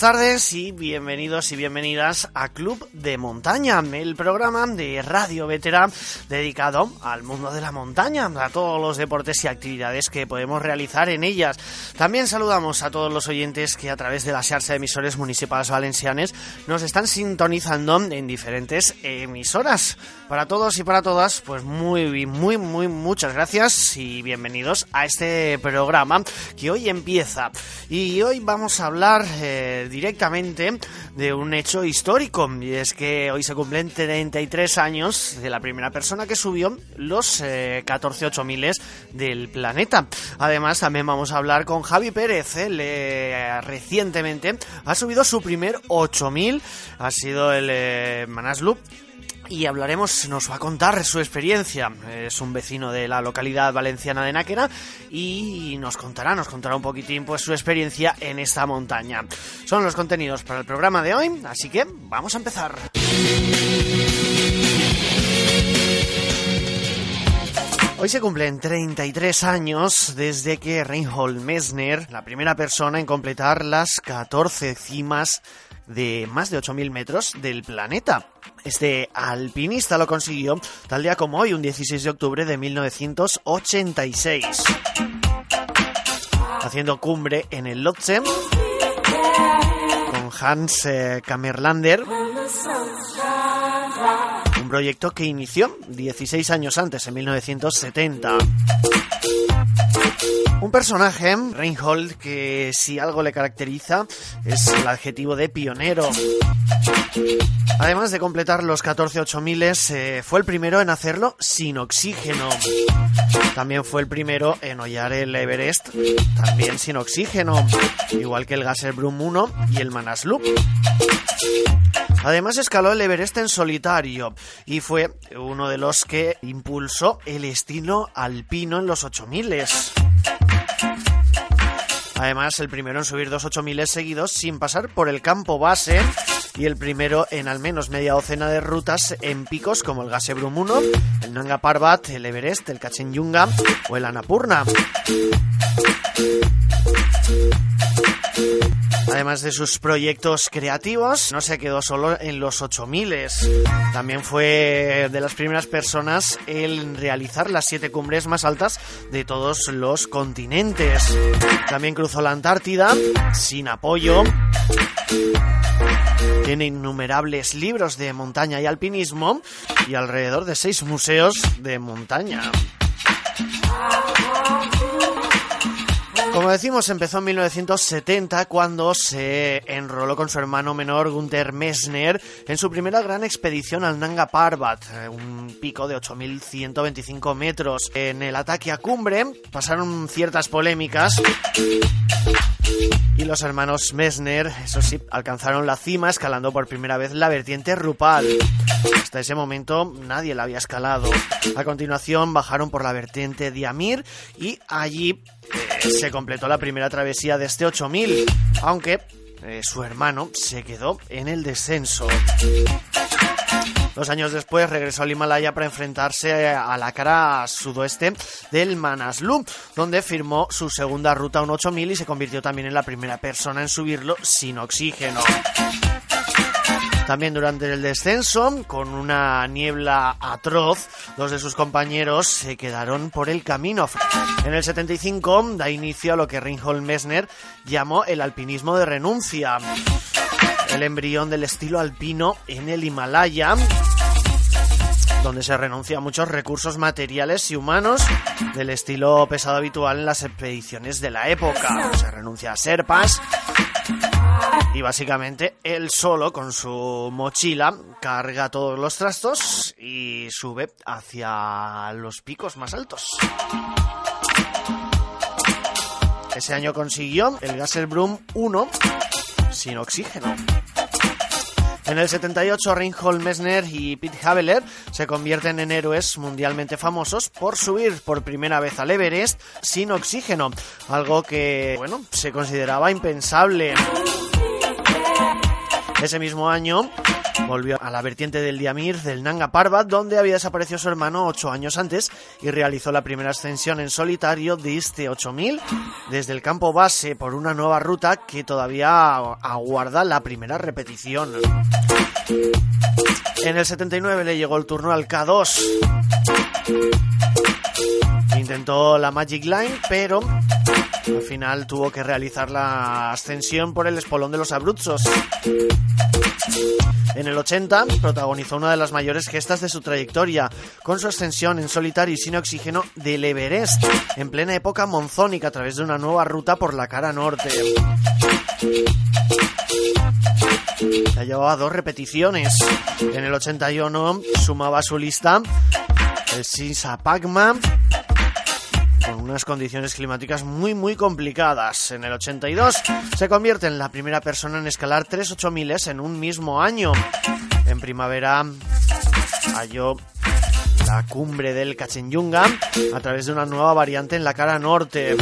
tardes y bienvenidos y bienvenidas a Club de Montaña, el programa de Radio Vetera dedicado al mundo de la montaña, a todos los deportes y actividades que podemos realizar en ellas. También saludamos a todos los oyentes que a través de las de emisores municipales valencianes nos están sintonizando en diferentes emisoras. Para todos y para todas, pues muy, muy, muy, muchas gracias y bienvenidos a este programa que hoy empieza. Y hoy vamos a hablar eh, directamente de un hecho histórico y es que hoy se cumplen 33 años de la primera persona que subió los eh, 14 miles del planeta. Además, también vamos a hablar con Javi Pérez. Eh, recientemente ha subido su primer 8000, ha sido el eh, Manaslu y hablaremos, nos va a contar su experiencia. Es un vecino de la localidad valenciana de Náquera y nos contará, nos contará un poquitín pues su experiencia en esta montaña. Son los contenidos para el programa de hoy, así que vamos a empezar. Hoy se cumplen 33 años desde que Reinhold Messner, la primera persona en completar las 14 cimas de más de 8.000 metros del planeta. Este alpinista lo consiguió tal día como hoy, un 16 de octubre de 1986. Haciendo cumbre en el Lhotse con Hans eh, Kammerlander. Un proyecto que inició 16 años antes, en 1970. Un personaje, Reinhold, que si algo le caracteriza es el adjetivo de pionero. Además de completar los 14 8000, eh, fue el primero en hacerlo sin oxígeno. También fue el primero en hollar el Everest, también sin oxígeno, igual que el Gasserbrum 1 y el Manaslu. Además escaló el Everest en solitario y fue uno de los que impulsó el estilo alpino en los 8000. Además, el primero en subir dos 8000 seguidos sin pasar por el campo base y el primero en al menos media docena de rutas en picos como el Gasebrum 1, el Nanga Parbat, el Everest, el Kachenyunga o el Annapurna. Además de sus proyectos creativos, no se quedó solo en los 8000. También fue de las primeras personas en realizar las siete cumbres más altas de todos los continentes. También cruzó la Antártida sin apoyo. Tiene innumerables libros de montaña y alpinismo y alrededor de seis museos de montaña. Como decimos, empezó en 1970 cuando se enroló con su hermano menor Gunther Messner en su primera gran expedición al Nanga Parbat, eh, un pico de 8.125 metros. En el ataque a cumbre pasaron ciertas polémicas y los hermanos Messner, eso sí, alcanzaron la cima escalando por primera vez la vertiente Rupal. Hasta ese momento nadie la había escalado. A continuación bajaron por la vertiente Diamir y allí eh, se completó la primera travesía de este 8000, aunque eh, su hermano se quedó en el descenso. Dos años después regresó al Himalaya para enfrentarse a la cara sudoeste del Manaslu, donde firmó su segunda ruta un 8000 y se convirtió también en la primera persona en subirlo sin oxígeno. También durante el descenso, con una niebla atroz, dos de sus compañeros se quedaron por el camino. En el 75 da inicio a lo que Reinhold Messner llamó el alpinismo de renuncia, el embrión del estilo alpino en el Himalaya donde se renuncia a muchos recursos materiales y humanos del estilo pesado habitual en las expediciones de la época. Se renuncia a serpas, y básicamente él solo con su mochila carga todos los trastos y sube hacia los picos más altos. Ese año consiguió el Gasserbrum 1 sin oxígeno. En el 78, Reinhold Messner y Pete Haveler se convierten en héroes mundialmente famosos por subir por primera vez al Everest sin oxígeno, algo que, bueno, se consideraba impensable. Ese mismo año, Volvió a la vertiente del Diamir del Nanga Parbat, donde había desaparecido su hermano ocho años antes y realizó la primera ascensión en solitario de este 8000 desde el campo base por una nueva ruta que todavía aguarda la primera repetición. En el 79 le llegó el turno al K2. Intentó la Magic Line, pero al final tuvo que realizar la ascensión por el espolón de los Abruzos. En el 80 protagonizó una de las mayores gestas de su trayectoria, con su ascensión en solitario y sin oxígeno del Everest, en plena época monzónica a través de una nueva ruta por la cara norte. Ya llevaba dos repeticiones. En el 81 sumaba su lista el Pacma con unas condiciones climáticas muy muy complicadas. En el 82 se convierte en la primera persona en escalar 3 8000 en un mismo año. En primavera halló la cumbre del Kachenyunga a través de una nueva variante en la cara norte.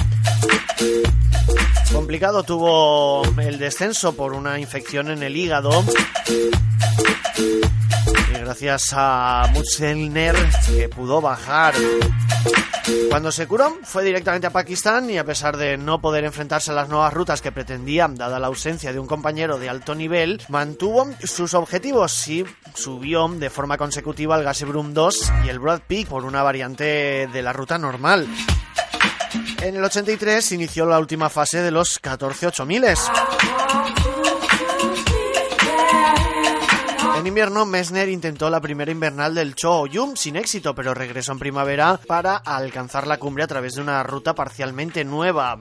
Complicado tuvo el descenso por una infección en el hígado. Gracias a Mutzelner que pudo bajar. Cuando se curó, fue directamente a Pakistán y a pesar de no poder enfrentarse a las nuevas rutas que pretendía, dada la ausencia de un compañero de alto nivel, mantuvo sus objetivos y subió de forma consecutiva al Gasebrum 2 y el Broad Peak por una variante de la ruta normal. En el 83 inició la última fase de los 14 8000. En invierno, Messner intentó la primera invernal del Cho Yum sin éxito, pero regresó en primavera para alcanzar la cumbre a través de una ruta parcialmente nueva.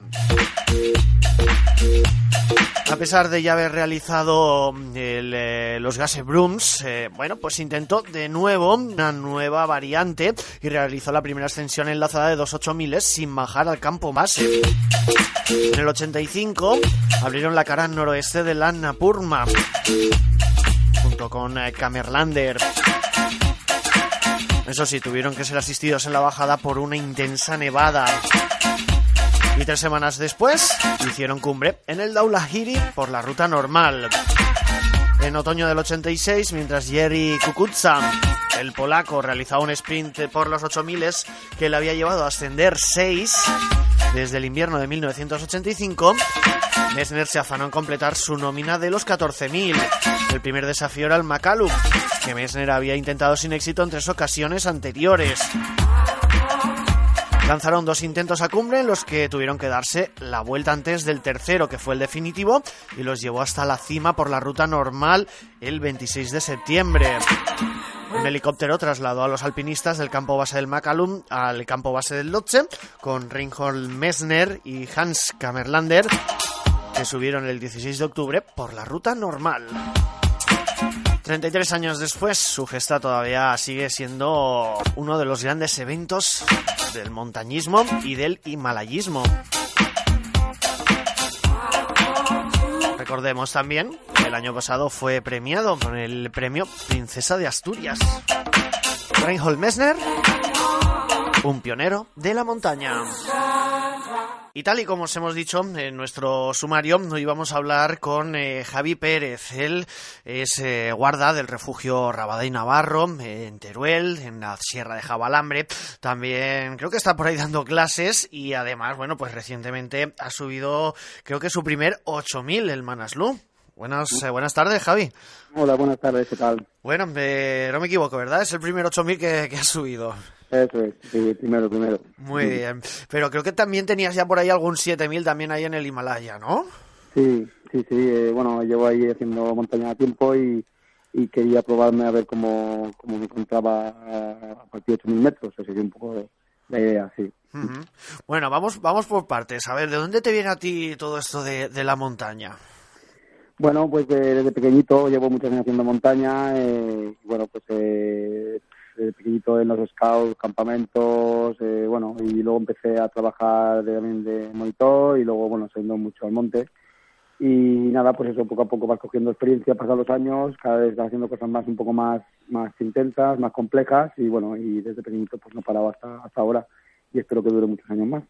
A pesar de ya haber realizado eh, los Gase Brooms, eh, bueno, pues intentó de nuevo una nueva variante y realizó la primera ascensión enlazada de 28000 sin bajar al campo base. En el 85 abrieron la cara noroeste de la Napurma con eh, Camerlander. Eso sí, tuvieron que ser asistidos en la bajada por una intensa nevada. Y tres semanas después hicieron cumbre en el Daulahiri por la ruta normal. En otoño del 86, mientras Jerry Kukutsa, el polaco, realizaba un sprint por los 8000 que le había llevado a ascender 6 desde el invierno de 1985, Messner se afanó en completar su nómina de los 14.000. El primer desafío era el Macalum, que Messner había intentado sin éxito en tres ocasiones anteriores. Lanzaron dos intentos a cumbre en los que tuvieron que darse la vuelta antes del tercero, que fue el definitivo, y los llevó hasta la cima por la ruta normal el 26 de septiembre. Un helicóptero trasladó a los alpinistas del campo base del Macalum al campo base del Lotse, con Reinhold Messner y Hans Kammerlander, que subieron el 16 de octubre por la ruta normal. 33 años después, su gesta todavía sigue siendo uno de los grandes eventos del montañismo y del himalayismo. Recordemos también que el año pasado fue premiado con el premio Princesa de Asturias. Reinhold Messner, un pionero de la montaña. Y tal y como os hemos dicho en nuestro sumario, hoy vamos a hablar con eh, Javi Pérez. Él es eh, guarda del refugio Rabada y Navarro en Teruel, en la Sierra de Jabalambre. También creo que está por ahí dando clases y además, bueno, pues recientemente ha subido, creo que su primer 8000 el Manaslu. Buenas, eh, buenas tardes, Javi. Hola, buenas tardes, ¿qué tal? Bueno, no me equivoco, ¿verdad? Es el primer 8000 que, que ha subido. Eso es, sí, primero, primero. Muy bien. Pero creo que también tenías ya por ahí algún 7000 también ahí en el Himalaya, ¿no? Sí, sí, sí. Eh, bueno, llevo ahí haciendo montaña a tiempo y, y quería probarme a ver cómo, cómo me encontraba a partir de 8000 metros. Así que un poco la idea, sí. Bueno, vamos, vamos por partes. A ver, ¿de dónde te viene a ti todo esto de, de la montaña? Bueno, pues desde pequeñito llevo muchos años haciendo montaña. Eh, bueno, pues eh, desde pequeñito en los scouts, campamentos, eh, bueno, y luego empecé a trabajar también de monitor y luego, bueno, saliendo mucho al monte. Y nada, pues eso, poco a poco vas cogiendo experiencia, pasan los años, cada vez vas haciendo cosas más un poco más, más intensas, más complejas y bueno, y desde pequeñito pues no paraba hasta, hasta ahora y espero que dure muchos años más.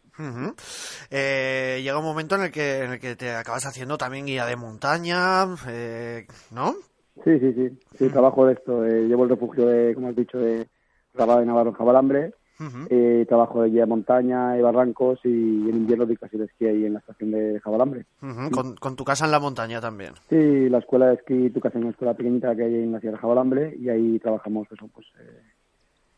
eh, llega un momento en el que en el que te acabas haciendo también guía de montaña, eh, ¿no? Sí, sí, sí. Sí, trabajo de esto. Eh, llevo el refugio, de, como has dicho, de Rabada de Navarro en Jabalambre. eh, trabajo de guía de montaña y barrancos y en invierno doy casi de esquí ahí en la estación de Jabalambre. ¿Con, ¿Con, tu casa en la montaña también? Sí, la escuela de esquí, tu casa es una escuela pequeñita que hay en la Sierra de Jabalambre y ahí trabajamos eso, pues eh,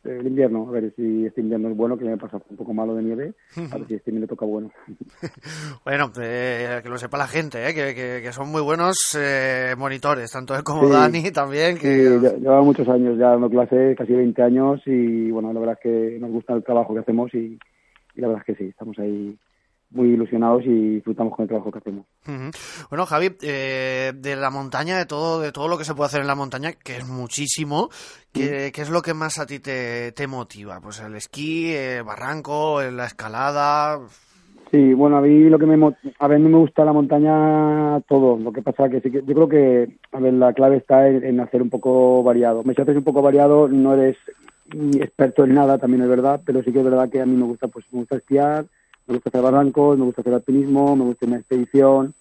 el invierno, a ver si este invierno es bueno, que me pasa un poco malo de nieve, a ver si este me toca bueno. bueno, eh, que lo sepa la gente, eh, que, que, que, son muy buenos eh, monitores, tanto él como sí. Dani también. Que... Sí, llevaba muchos años ya dando clases, casi 20 años, y bueno, la verdad es que nos gusta el trabajo que hacemos y, y la verdad es que sí, estamos ahí muy ilusionados y disfrutamos con el trabajo que hacemos. Uh -huh. Bueno, Javi, eh, de la montaña, de todo, de todo lo que se puede hacer en la montaña, que es muchísimo, ¿qué, ¿qué es lo que más a ti te, te motiva? Pues el esquí, el barranco, la escalada. Sí, bueno, a mí lo que me a no me gusta la montaña todo. Lo que pasa que sí que yo creo que a ver, la clave está en, en hacer un poco variado. Me si haces un poco variado, no eres experto en nada, también es verdad, pero sí que es verdad que a mí me gusta, pues me gusta esquiar me gusta hacer barrancos, me gusta hacer alpinismo, me gusta una expedición.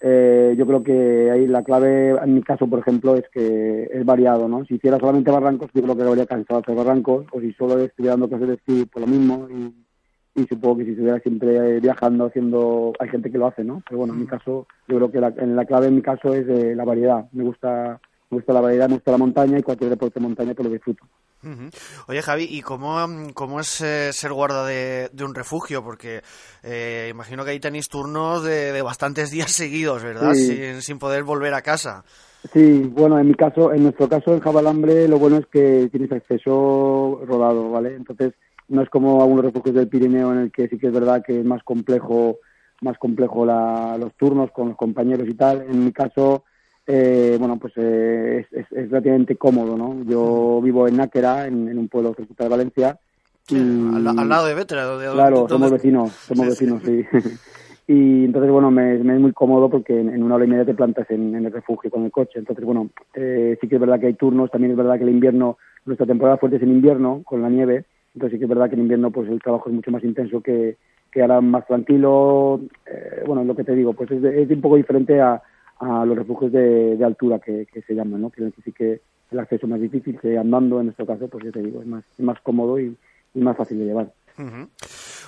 Eh, yo creo que ahí la clave, en mi caso, por ejemplo, es que es variado, ¿no? Si hiciera solamente barrancos, yo creo que habría cansado de hacer barrancos, o si solo estuviera dando clases de esquí, por lo mismo. Y, y, supongo que si estuviera siempre viajando, haciendo, hay gente que lo hace, ¿no? Pero bueno, en mi caso, yo creo que la, en la clave en mi caso es eh, la variedad. Me gusta, me gusta la variedad, me gusta la montaña y cualquier deporte de montaña que lo disfruto. Uh -huh. Oye Javi, ¿y cómo, cómo es eh, ser guarda de, de, un refugio? Porque eh, imagino que ahí tenéis turnos de, de bastantes días seguidos, ¿verdad? Sí. Sin, sin, poder volver a casa. Sí, bueno, en mi caso, en nuestro caso en Jabalambre, lo bueno es que tienes acceso rodado, ¿vale? Entonces, no es como algunos refugios del Pirineo en el que sí que es verdad que es más complejo, más complejo la, los turnos con los compañeros y tal. En mi caso, eh, bueno, pues eh, es, es, es, relativamente cómodo, ¿no? Yo vivo en Náquera, en, en un pueblo cerca de Valencia. Sí, y, al, al, lado de Vétera. De, claro, somos vecinos, somos sí, vecinos, sí. sí. y entonces, bueno, me, me, es muy cómodo porque en, en, una hora y media te plantas en, en el refugio con el coche. Entonces, bueno, eh, sí que es verdad que hay turnos, también es verdad que el invierno, nuestra temporada fuerte es en invierno, con la nieve, entonces sí que es verdad que en invierno pues el trabajo es mucho más intenso que, que ahora más tranquilo. Eh, bueno, lo que te digo, pues es, de, es un poco diferente a a los refugios de, de altura que, que, se llaman, ¿no? Que sí que el acceso es más difícil, que andando en nuestro caso, pues ya te digo, es más, es más cómodo y, y más fácil de llevar. Uh -huh.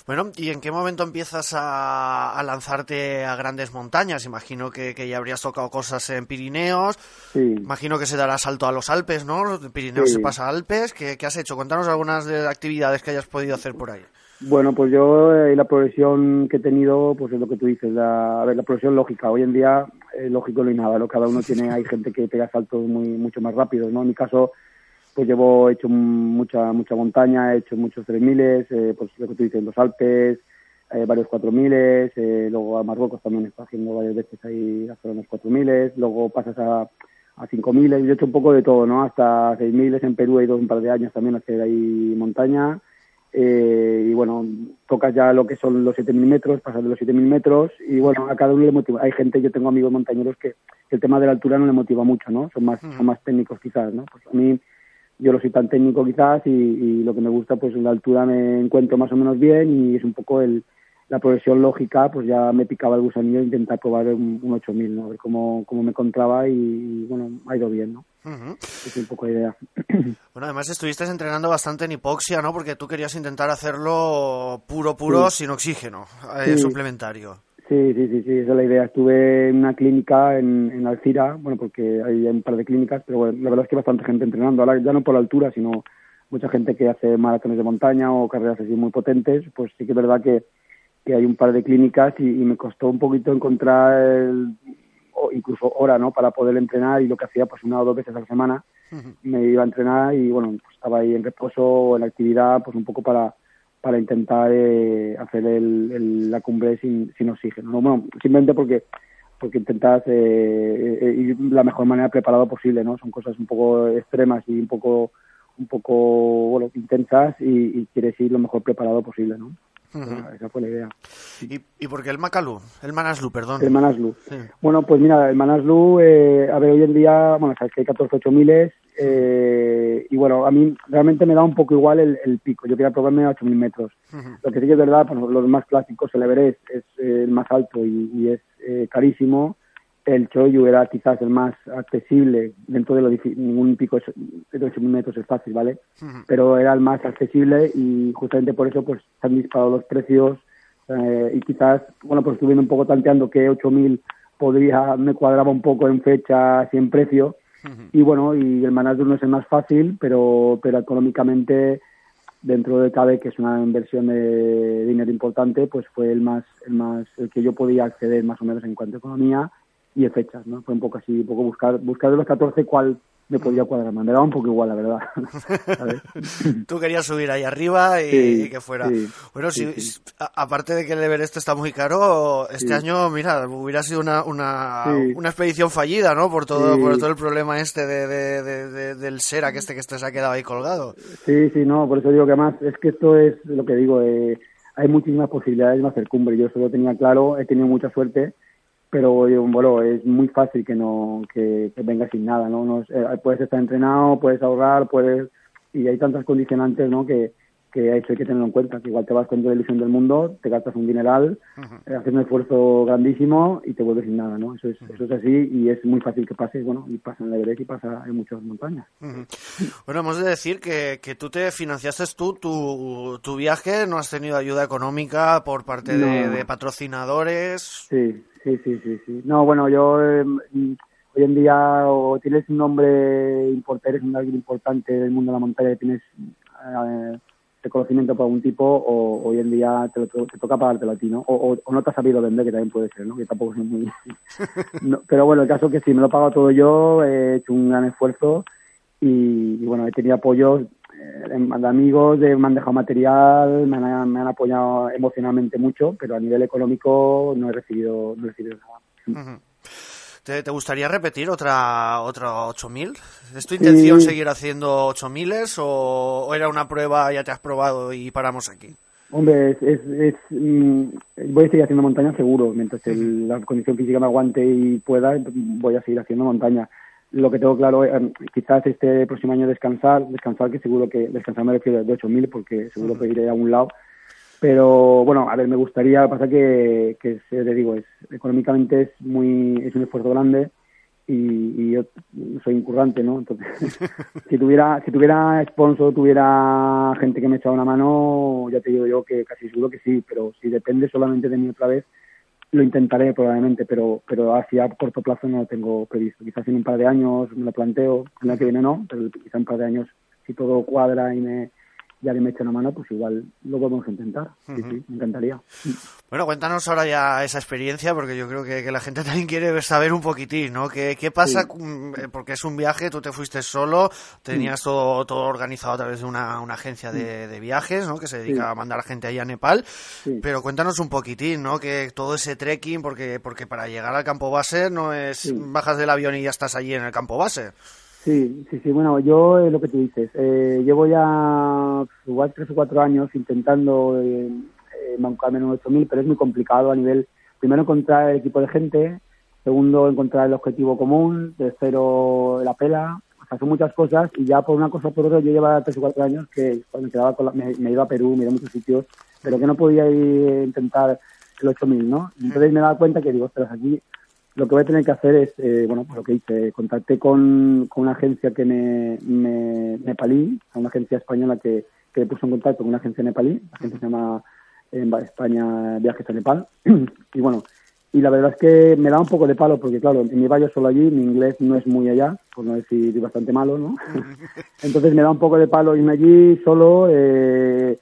Bueno, ¿y en qué momento empiezas a, a, lanzarte a grandes montañas? Imagino que, que, ya habrías tocado cosas en Pirineos. Sí. Imagino que se dará salto a los Alpes, ¿no? Pirineos sí. se pasa a Alpes. ¿Qué, ¿Qué, has hecho? Cuéntanos algunas de actividades que hayas podido hacer por ahí. Bueno, pues yo eh, la progresión que he tenido, pues es lo que tú dices, la, a ver, la progresión lógica. Hoy en día, eh, lógico no hay nada, ¿no? Cada uno tiene, hay gente que pega saltos muy mucho más rápidos, ¿no? En mi caso, pues llevo he hecho mucha mucha montaña, he hecho muchos 3000, eh, pues lo que tú dices, los Alpes, eh, varios 4000, eh, luego a Marruecos también está haciendo varias veces ahí hacer unos 4000, luego pasas a a 5.000, yo he hecho un poco de todo, ¿no? Hasta 6.000 en Perú he ido un par de años también a hacer ahí montaña, eh, y bueno, tocas ya lo que son los 7.000 metros, pasas de los 7.000 metros y bueno, a cada uno le motiva. Hay gente, yo tengo amigos montañeros que, el tema de la altura no le motiva mucho, ¿no? Son más, son más técnicos quizás, ¿no? Pues a mí yo no soy tan técnico quizás y, y, lo que me gusta pues en la altura me encuentro más o menos bien y es un poco el, la progresión lógica, pues ya me picaba el gusanillo e intentar probar un, un 8000, ¿no? A ver cómo, cómo me encontraba y, y, bueno, ha ido bien, ¿no? Uh -huh. Es un poco de idea. Bueno, además estuviste entrenando bastante en hipoxia, ¿no? Porque tú querías intentar hacerlo puro, puro, sí. sin oxígeno, eh, sí. suplementario. Sí, sí, sí, sí, esa es la idea. Estuve en una clínica en, en Alcira, bueno, porque hay un par de clínicas, pero bueno, la verdad es que bastante gente entrenando, ahora ya no por la altura, sino mucha gente que hace maratones de montaña o carreras así muy potentes, pues sí que es verdad que, que hay un par de clínicas y, y me costó un poquito encontrar el, o incluso hora, ¿no? Para poder entrenar y lo que hacía pues una o dos veces a la semana uh -huh. me iba a entrenar y bueno, pues estaba ahí en reposo o en actividad pues un poco para para intentar eh, hacer el, el, la cumbre sin, sin oxígeno. ¿no? Bueno, simplemente porque porque intentas eh, eh, ir la mejor manera preparado posible, ¿no? Son cosas un poco extremas y un poco un poco bueno intensas y, y quieres ir lo mejor preparado posible, ¿no? Uh -huh. Esa fue la idea. ¿Y, ¿Y por qué el Macalú? El Manaslu, perdón. El Manaslu. Sí. Bueno, pues mira, el Manaslu, eh, a ver, hoy en día, bueno, sabes que hay 14 8000 eh, y bueno, a mí realmente me da un poco igual el, el pico. Yo quería probarme a 8000 metros. Uh -huh. Lo que sí que es verdad, pues, los más clásicos, el Everest es eh, el más alto y, y es eh, carísimo. El Choyu era quizás el más accesible dentro de lo ningún pico de 8.000 metros es fácil, ¿vale? Pero era el más accesible y justamente por eso pues se han disparado los precios eh, y quizás, bueno, pues estuve un poco tanteando que 8.000 podría, me cuadraba un poco en fecha y en precio. Y bueno, y el Manasdur no es el más fácil, pero, pero económicamente dentro de cabe que es una inversión de dinero importante, pues fue el más, el más, el que yo podía acceder más o menos en cuanto a economía y fechas, ¿no? Fue un poco así, un poco buscar, buscar de los 14 cuál me podía cuadrar Me daba un poco igual, la verdad. Tú querías subir ahí arriba y, que fuera. bueno, si, aparte de que el Everest está muy caro, este año, mira, hubiera sido una, una, una expedición fallida, ¿no? Por todo, por todo el problema este de, de, del Sera, que este que este se ha quedado ahí colgado. Sí, sí, no, por eso digo que además es que esto es lo que digo, eh, hay muchísimas posibilidades de hacer cumbre. Yo eso lo tenía claro, he tenido mucha suerte pero bueno, es muy fácil que no que, venga sin nada, ¿no? no eh, puedes estar entrenado, puedes ahorrar, puedes y hay tantas condicionantes, ¿no? Que, que hay que tenerlo en cuenta, que igual te vas con toda la ilusión del mundo, te gastas un dineral, eh, haces un esfuerzo grandísimo y te vuelves sin nada, ¿no? Eso es, eso es así y es muy fácil que pase, bueno, y pasa en la Everest y pasa en muchas montañas. Bueno, hemos de decir que, que tú te financiaste tú tu, tu viaje, no has tenido ayuda económica por parte de, de patrocinadores. Sí, Sí, sí, sí, sí. No, bueno, yo em, hoy en día o tienes un nombre importante, eres un alguien importante del mundo de la montaña, tienes eh, reconocimiento por algún tipo, o hoy en día te, te toca pagártelo a ti, ¿no? O, o, no te has sabido vender, que también puede ser, ¿no? Que tampoco es muy... pero bueno, el caso es que sí, me lo he pagado todo yo, he hecho un gran esfuerzo y, y bueno, he tenido apoyos eh, de amigos de, me han dejado material, me han, me han, apoyado emocionalmente mucho, pero a nivel económico no he recibido, no he recibido nada. ¿Te, gustaría repetir otra otra 8000? ¿Es tu intención seguir haciendo 8000 o, o era una prueba, ya te has probado y paramos aquí? Hombre, es, es, mm, voy a seguir haciendo montaña seguro. Mientras la condición física me aguante y pueda, voy a seguir haciendo montaña lo que tengo claro, eh, quizás este próximo año descansar, descansar que seguro que descansar me refiero de 8.000 porque seguro que iré a un lado. Pero bueno, a ver, me gustaría, pasa que, que te digo, es económicamente es muy es un esfuerzo grande y, yo soy incurrante, ¿no? Entonces, si tuviera si tuviera sponsor, tuviera gente que me echara una mano, ya te digo yo que casi seguro que sí, pero si depende solamente de mí otra vez, lo intentaré probablemente, pero pero hacia corto plazo no lo tengo previsto. Quizás en un par de años me lo planteo, en la que viene no, pero quizás en un par de años, si todo cuadra y me ya que me echa una mano, pues igual lo podemos intentar. Sí, sí, me encantaría. Bueno, cuéntanos ahora ya esa experiencia, porque yo creo que, la gente también quiere saber un poquitín, ¿no? ¿Qué, qué pasa? Eh, porque es un viaje, tú te fuiste solo, tenías todo, todo organizado a través de una, una agencia de, de, viajes, ¿no? Que se dedica a mandar a gente ahí a Nepal. Pero cuéntanos un poquitín, ¿no? Que todo ese trekking, porque, porque para llegar al campo base no es bajas del avión y ya estás allí en el campo base. Sí, sí, sí. Bueno, yo eh, lo que tú dices, eh, llevo ya igual tres o cuatro años intentando eh, eh, mancarme en un 8000, pero es muy complicado a nivel, primero encontrar el equipo de gente, segundo encontrar el objetivo común, tercero la pela, o sea, son muchas cosas y ya por una cosa o por otra yo llevaba tres o cuatro años que cuando me, quedaba con me, me, iba a Perú, me iba a muchos sitios, pero que no podía ir intentar el 8000, ¿no? Entonces me daba cuenta que digo, ostras, aquí lo que voy a tener que hacer es, eh, bueno, pues lo que hice, contacté con, con una agencia que me, me nepalí, una agencia española que, que me puso en contacto con una agencia nepalí, la agencia se llama en España Viajes a Nepal, y bueno, y la verdad es que me da un poco de palo porque claro, me iba yo solo allí, mi inglés no es muy allá, por no decir bastante malo, ¿no? Entonces me da un poco de palo irme allí solo, eh,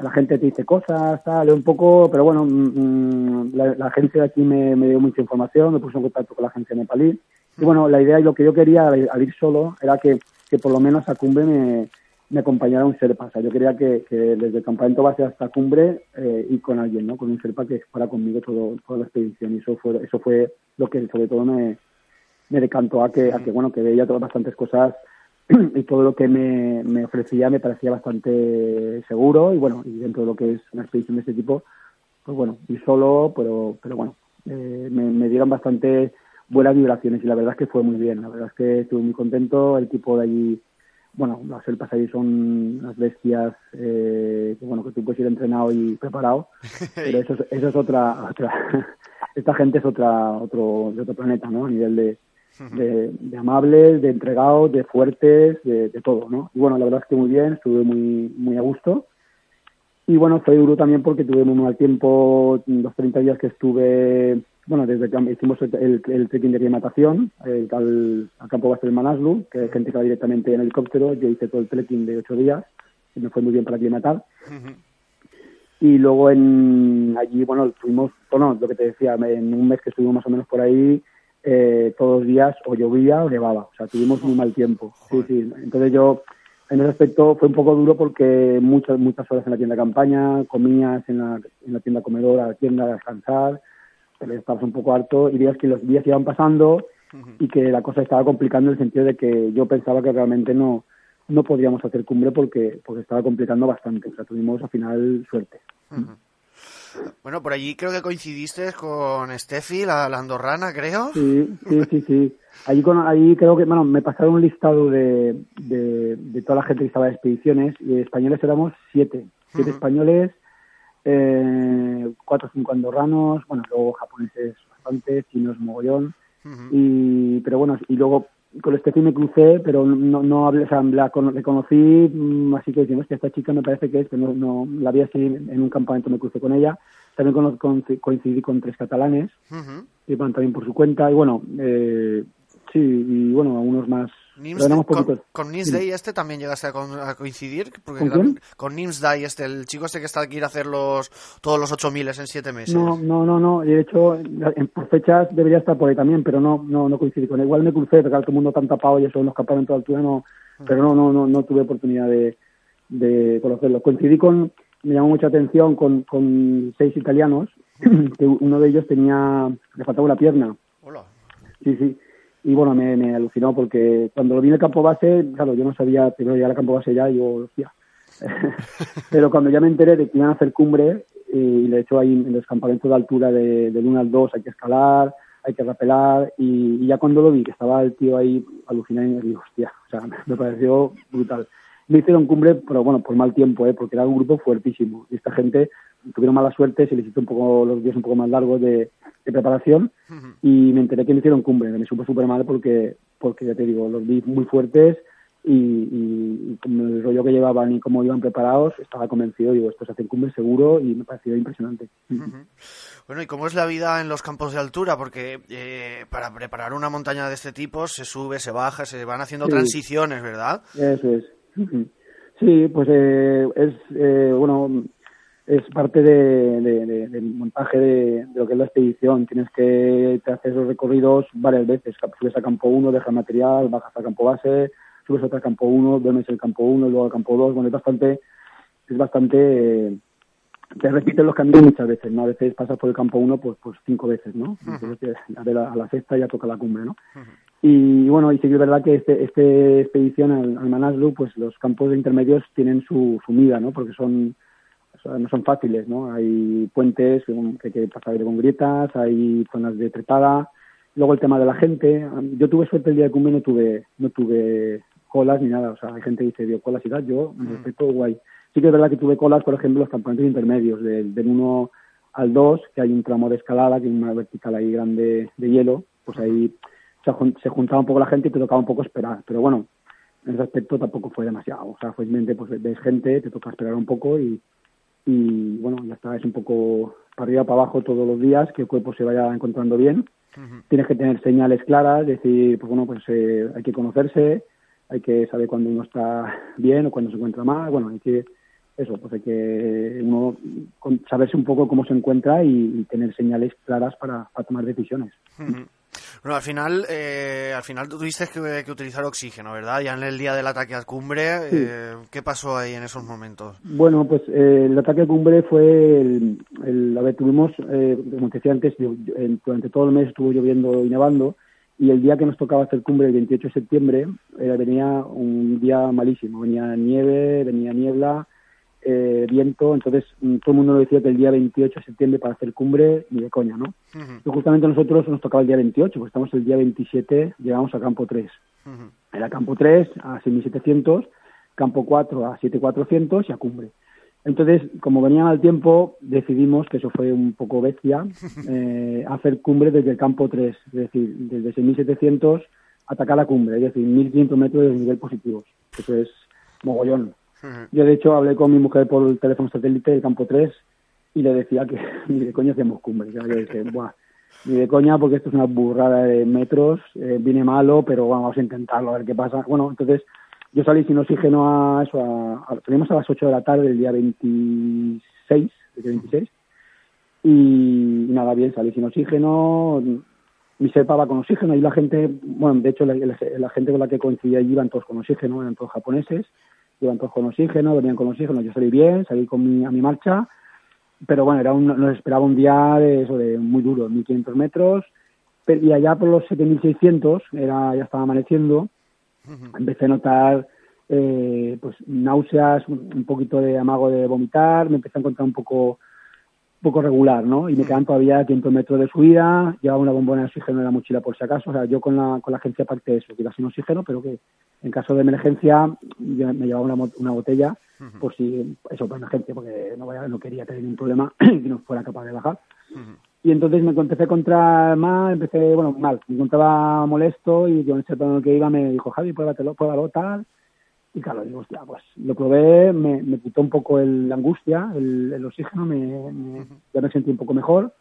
la gente te dice cosas, tal, un poco, pero bueno, mm, mm, la, la, agencia de aquí me, me, dio mucha información, me puso en contacto con la agencia nepalí. Y bueno, la idea y lo que yo quería al, ir solo era que, que, por lo menos a cumbre me, me acompañara un Serpa. O sea, yo quería que, que desde el campamento base hasta cumbre eh, ir con alguien, ¿no? Con un Serpa que fuera conmigo todo, toda la expedición. Y eso fue, eso fue lo que sobre todo me, me decantó a que, a que, bueno, que veía todas bastantes cosas y todo lo que me, me, ofrecía me parecía bastante seguro y bueno, y dentro de lo que es una expedición de este tipo, pues bueno, y solo, pero, pero bueno, eh, me, me, dieron bastante buenas vibraciones y la verdad es que fue muy bien, la verdad es que estuve muy contento, el tipo de allí, bueno, las selpas allí son unas bestias eh, que bueno, que tú puedes ir entrenado y preparado, pero eso, eso es otra, otra esta gente es otra, otro, de otro planeta, ¿no? A nivel de, de, amables, de entregados, de fuertes, de, todo, ¿no? Y bueno, la verdad es que muy bien, estuve muy, muy a gusto. Y bueno, fue duro también porque tuve muy mal tiempo, los 30 días que estuve, bueno, desde que hicimos el, el, trekking de aclimatación al, al, campo base del Manaslu, que hay gente que va directamente en helicóptero, yo hice todo el trekking de 8 días, y me fue muy bien para aclimatar. Y luego en allí, bueno, tuvimos, bueno, lo que te decía, en un mes que estuvimos más o menos por ahí, eh, todos los días o llovía o nevaba, o sea, tuvimos muy mal tiempo. Sí, sí. Entonces yo, en ese aspecto, fue un poco duro porque muchas muchas horas en la tienda de campaña, comías en la, en la tienda comedora, la tienda a descansar, pero estabas un poco harto y días que los días iban pasando y que la cosa estaba complicando en el sentido de que yo pensaba que realmente no no podríamos hacer cumbre porque porque estaba complicando bastante, o sea, tuvimos al final suerte. Bueno, por allí creo que coincidiste con Steffi, la, andorrana, creo. Sí, sí, sí, sí. Allí, con, allí creo que, bueno, me pasaron un listado de, de, toda la gente que estaba en expediciones y españoles éramos siete. Siete españoles, eh, cuatro o cinco andorranos, bueno, luego japoneses bastante, chinos mogollón. y, pero bueno, y luego con Steffi me crucé, pero no, no hablé, o sea, la, conocí, mm, así que decimos que esta chica me parece que es, que no, no la vi así en un campamento, me crucé con ella. También con, coincidí con tres catalanes, que van también por su cuenta, y bueno, eh, sí, y bueno, algunos más con, Nims Day este también llegaste a, coincidir. Porque ¿Con, con Nims Day este, el chico este que está aquí a hacer los, todos los 8000 en siete meses. No, no, no, no. De hecho, en, por fechas debería estar por ahí también, pero no, no, no coincidí con él. Igual me crucé, porque todo el mundo tan tapado y eso en los campamentos de altura, no, mm. pero no, no, no, no tuve oportunidad de, de conocerlo. Coincidí con, me llamó mucha atención con, con seis italianos, que uno de ellos tenía, le faltaba una pierna. Hola. Sí, sí y bueno, me, me, alucinó porque cuando lo vi en el campo base, claro, yo no sabía, primero ya el campo base ya, y yo, hostia. Pero cuando ya me enteré de que iban a hacer cumbre, y de hecho ahí en los campamentos de altura de, del 1 al 2 hay que escalar, hay que rapelar, y, ya cuando lo vi, que estaba el tío ahí alucinado, y me dije, hostia, o sea, me pareció brutal. Me hicieron cumbre, pero bueno, por mal tiempo, ¿eh? porque era un grupo fuertísimo. Y esta gente tuvieron mala suerte, se les hizo un poco los días un poco más largos de, preparación y me enteré que me hicieron cumbre, me supo súper mal porque, porque ya te digo, los vi muy fuertes y, y, como el rollo que llevaban y cómo iban preparados, estaba convencido, digo, esto se hace cumbre seguro y me pareció impresionante. Bueno, ¿y cómo es la vida en los campos de altura? Porque eh, para preparar una montaña de este tipo se sube, se baja, se van haciendo transiciones, ¿verdad? Eso es. Sí, pues eh, es, eh, bueno, es parte de, del montaje de, lo que es la expedición. Tienes que te hacer esos recorridos varias veces. Subes a campo 1, dejas material, bajas a campo base, subes a campo 1, duermes el campo 1 y luego al campo 2. Bueno, es bastante, es bastante, te repiten los caminos muchas veces, ¿no? A veces pasas por el campo 1 pues, pues cinco veces, ¿no? Entonces, a, la, sexta ya toca la cumbre, ¿no? Y bueno, y sí que es verdad que este, este expedición al, al Manaslu, pues los campos de intermedios tienen su, su mida, ¿no? Porque son no son fáciles, ¿no? Hay puentes que hay que pasar con grietas, hay zonas de trepada. Luego el tema de la gente. Yo tuve suerte el día de cumbre, no tuve, no tuve colas ni nada. O sea, hay gente que dice, dio colas y tal. Yo, en respecto, guay. Sí que es verdad que tuve colas, por ejemplo, los campamentos intermedios, del, del 1 al 2, que hay un tramo de escalada, que hay una vertical ahí grande de hielo. Pues ahí se, juntaba un poco la gente y te tocaba un poco esperar. Pero bueno, en ese aspecto tampoco fue demasiado. O sea, fue simplemente, pues ves gente, te toca esperar un poco y, y bueno, ya está, es un poco para arriba, para abajo todos los días, que el cuerpo se vaya encontrando bien. Tienes que tener señales claras, decir, pues bueno, pues eh, hay que conocerse, hay que saber cuando uno está bien o cuando se encuentra mal, bueno, hay que, eso, pues hay que uno saberse un poco cómo se encuentra y, tener señales claras para, tomar decisiones. Bueno, al final, eh, al final tuviste que, utilizar oxígeno, ¿verdad? Ya en el día del ataque a cumbre, eh, ¿qué pasó ahí en esos momentos? Bueno, pues eh, el ataque a cumbre fue el, a ver, tuvimos, eh, como te decía antes, durante todo el mes estuvo lloviendo y nevando y el día que nos tocaba hacer cumbre, el 28 de septiembre, venía un día malísimo, venía nieve, venía niebla, eh, viento, entonces mm, todo el mundo nos decía que el día 28 de septiembre para hacer cumbre, ni de coña, ¿no? Y justamente nosotros nos tocaba el día 28, porque estamos el día 27, llegamos a campo 3. Era campo 3 a 6700, campo 4 a 7400 y a cumbre. Entonces, como venía al tiempo, decidimos, que eso fue un poco bestia, eh, hacer cumbre desde el campo 3, es decir, desde 6.700 atacar la cumbre, es decir, 1.500 metros de nivel positivo. Eso es mogollón. Yo, de hecho, hablé con mi mujer por el teléfono satélite del campo 3 y le decía que ni de coña hacemos cumbre. Yo dije, Buah, ni de coña porque esto es una burrada de metros, eh, viene malo, pero vamos a intentarlo, a ver qué pasa. Bueno, entonces yo salí sin oxígeno a eso, a, a, a las 8 de la tarde del día 26, el 26, y, nada, bien, salí sin oxígeno, mi serpa va con oxígeno y la gente, bueno, de hecho la, gente con la que coincidí allí iban todos con oxígeno, eran todos japoneses, iban todos con oxígeno, venían con oxígeno, yo salí bien, salí con mi, a mi marcha, pero bueno, era un, nos esperaba un día de eso, de muy duro, 1500 metros, y allá por los 7600, era, ya estaba amaneciendo, empecé a notar eh, pues náuseas, un, poquito de amago de vomitar, me empecé a encontrar un poco poco regular, ¿no? Y me quedan todavía 500 metros de subida, llevaba una bombona de oxígeno en la mochila por si acaso, o sea, yo con la, con la agencia aparte de eso, que iba sin oxígeno, pero que en caso de emergencia me llevaba una, una botella por si, eso, por emergencia, porque no, vaya, no quería tener ningún problema y no fuera capaz de bajar. Y entonces me empecé a encontrar mal, empecé, bueno, mal, me encontraba molesto y yo en ese tono que iba me dijo, Javi, pruébatelo, pruébalo, tal. Y claro, digo, hostia, pues lo probé, me, me quitó un poco el, la angustia, el, el oxígeno, me, ya me sentí un poco mejor.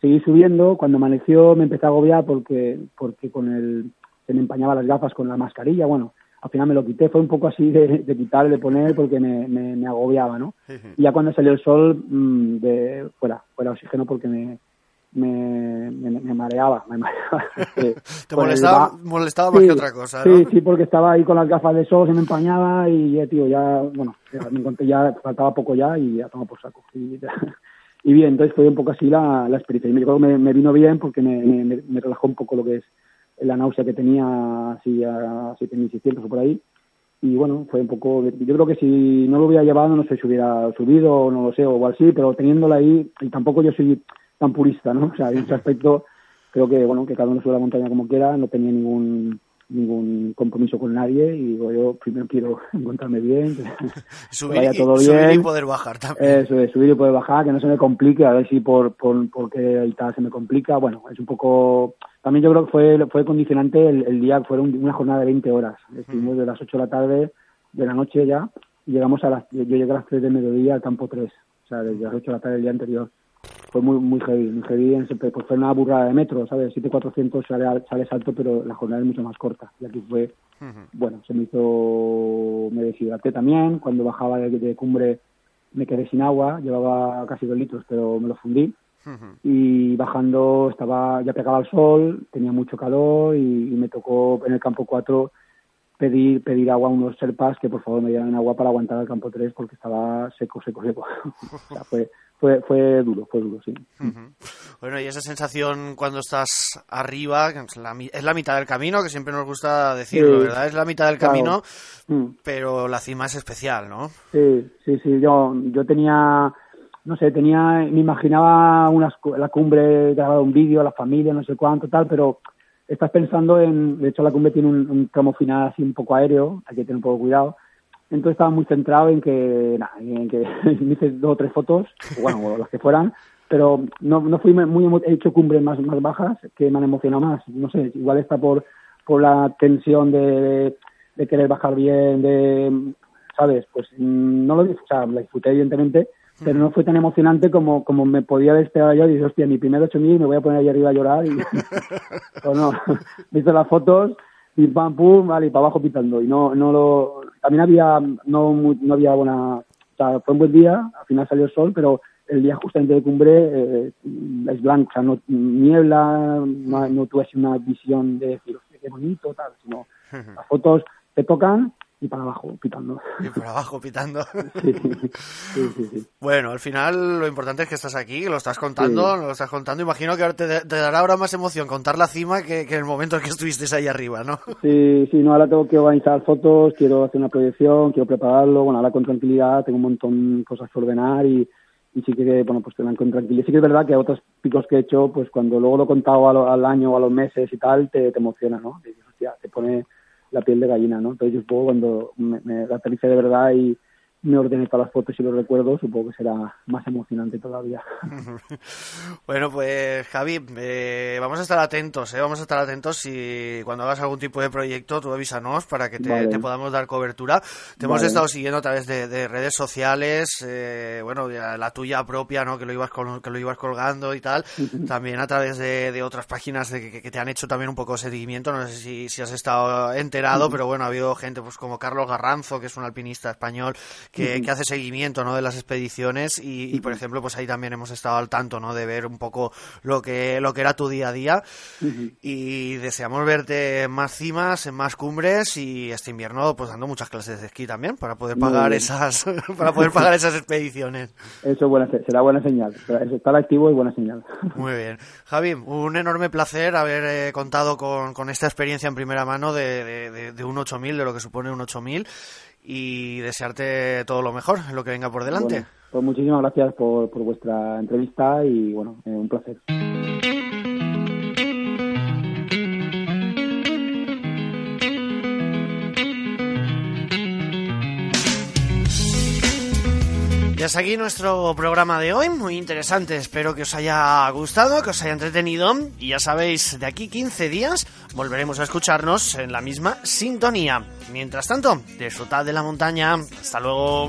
Seguí subiendo, cuando amaneció me empecé a agobiar porque, porque con el, se me empañaba las gafas con la mascarilla, bueno, al final me lo quité, fue un poco así de, de quitar, de poner, porque me, me, me agobiaba, ¿no? Y ya cuando salió el sol, mmm, de, fuera, fuera oxígeno porque me, me, me, mareaba, me mareaba. Te molestaba, molestaba más que otra cosa, ¿no? Sí, sí, porque estaba ahí con las gafas de sol, se me empañaba y, ya, tío, ya, bueno, ya, me encontré, ya faltaba poco ya y ya tomaba por saco. Y, y, bien, entonces fue un poco así la, la experiencia. Y me, me, me vino bien porque me, me, me, relajó un poco lo que es la náusea que tenía así a 7.600 o por ahí. Y bueno, fue un poco, yo creo que si no lo hubiera llevado, no sé si hubiera subido, no lo sé, o así, pero teniéndola ahí, y tampoco yo soy tan purista, ¿no? O sea, en ese aspecto creo que, bueno, que cada uno sube la montaña como quiera, no tenía ningún ningún compromiso con nadie y digo, yo primero quiero encontrarme bien, que subir, vaya todo y, bien. Subir y poder bajar también. Eso subir y poder bajar, que no se me complique, a ver si por, por porque ahí está se me complica. Bueno, es un poco... También yo creo que fue, fue condicionante el, el día, fue una jornada de 20 horas. Estuvimos de las 8 de la tarde, de la noche ya, y llegamos a las... Yo llegué a las 3 de mediodía al campo 3, o sea, desde las 8 de la tarde del día anterior fue muy muy heavy, muy heavy, pues fue una burrada de metro, ¿sabes? 7400 sale, sale alto, pero la jornada es mucho más corta. Y aquí fue, bueno, se me hizo, me deshidraté también, cuando bajaba de, cumbre me quedé sin agua, llevaba casi dos litros, pero me lo fundí. Y bajando estaba, ya pegaba el sol, tenía mucho calor y, y me tocó en el campo 4 pedir pedir agua a unos serpas que por favor me dieran agua para aguantar el campo 3 porque estaba seco, seco, seco. o sea, fue, fue, fue duro, fue duro, sí. Bueno, y esa sensación cuando estás arriba, es la, es la mitad del camino, que siempre nos gusta decirlo, ¿verdad? Es la mitad del camino, mm. pero la cima es especial, ¿no? Sí, sí, sí, yo, yo tenía, no sé, tenía, me imaginaba una, la cumbre, grabado un vídeo, la familia, no sé cuánto, tal, pero estás pensando en, de hecho la cumbre tiene un, un tramo final así un poco aéreo, hay que tener un poco de cuidado, entonces estaba muy centrado en que, nada, en que me hice dos o tres fotos, bueno, las que fueran, pero no, no fui muy, he hecho cumbres más, más bajas que me han emocionado más. No sé, igual está por, por la tensión de, de querer bajar bien, de, ¿sabes? Pues no lo o sea, la disfruté evidentemente, pero no fue tan emocionante como, como me podía esperado yo. Y dije, hostia, mi primer 8000 me voy a poner ahí arriba a llorar. Y, o no, hice las fotos y pam, pum, vale, y para abajo pitando. Y no, no lo, también había, no, no había buena, o sea, fue un buen día, al final salió el sol, pero el día justamente de cumbre eh, es blanco, o sea, no, niebla, no, no tuve así una visión de decir, qué bonito, tal, sino las fotos te tocan y para abajo pitando. Y para abajo pitando. Sí, sí, sí, Bueno, al final lo importante es que estás aquí, que lo estás contando, lo estás contando. Imagino que te, te, dará ahora más emoción contar la cima que, que, el momento en que estuviste ahí arriba, ¿no? Sí, sí, no, ahora tengo que organizar fotos, quiero hacer una proyección, quiero prepararlo. Bueno, ahora con tranquilidad tengo un montón de cosas que ordenar y, y sí que, bueno, pues te dan con tranquilidad. Sí que es verdad que otros picos que he hecho, pues cuando luego lo he contado al, año o a los meses y tal, te, te emociona, ¿no? Hostia, te pone la piel de gallina, ¿no? Entonces yo puedo cuando me, me aterricé de verdad y, me ordene todas las fotos y los recuerdos, supongo que será más emocionante todavía. bueno, pues Javi, eh, vamos a estar atentos, ¿eh? vamos a estar atentos y cuando hagas algún tipo de proyecto tú avísanos para que te, podamos dar cobertura. Te hemos estado siguiendo a través de, redes sociales, eh, bueno, la tuya propia, ¿no? que lo ibas que lo ibas colgando y tal, también a través de, otras páginas de que, te han hecho también un poco de seguimiento, no sé si, si has estado enterado, pero bueno, ha habido gente pues como Carlos Garranzo, que es un alpinista español, que, hace seguimiento ¿no? de las expediciones y, por ejemplo, pues ahí también hemos estado al tanto ¿no? de ver un poco lo que, lo que era tu día a día y deseamos verte en más cimas, en más cumbres y este invierno pues dando muchas clases de esquí también para poder pagar esas para poder pagar esas expediciones. Eso buena, será buena señal, estar activo es buena señal. Muy bien. Javi, un enorme placer haber eh, contado con, con, esta experiencia en primera mano de, de, de un 8000, de lo que supone un 8000 y desearte todo lo mejor en lo que venga por delante. pues muchísimas gracias por, por vuestra entrevista y bueno, eh, un placer. Y hasta aquí nuestro programa de hoy, muy interesante, espero que os haya gustado, que os haya entretenido y ya sabéis, de aquí 15 días volveremos a escucharnos en la misma sintonía. Mientras tanto, disfrutad de la montaña, hasta luego.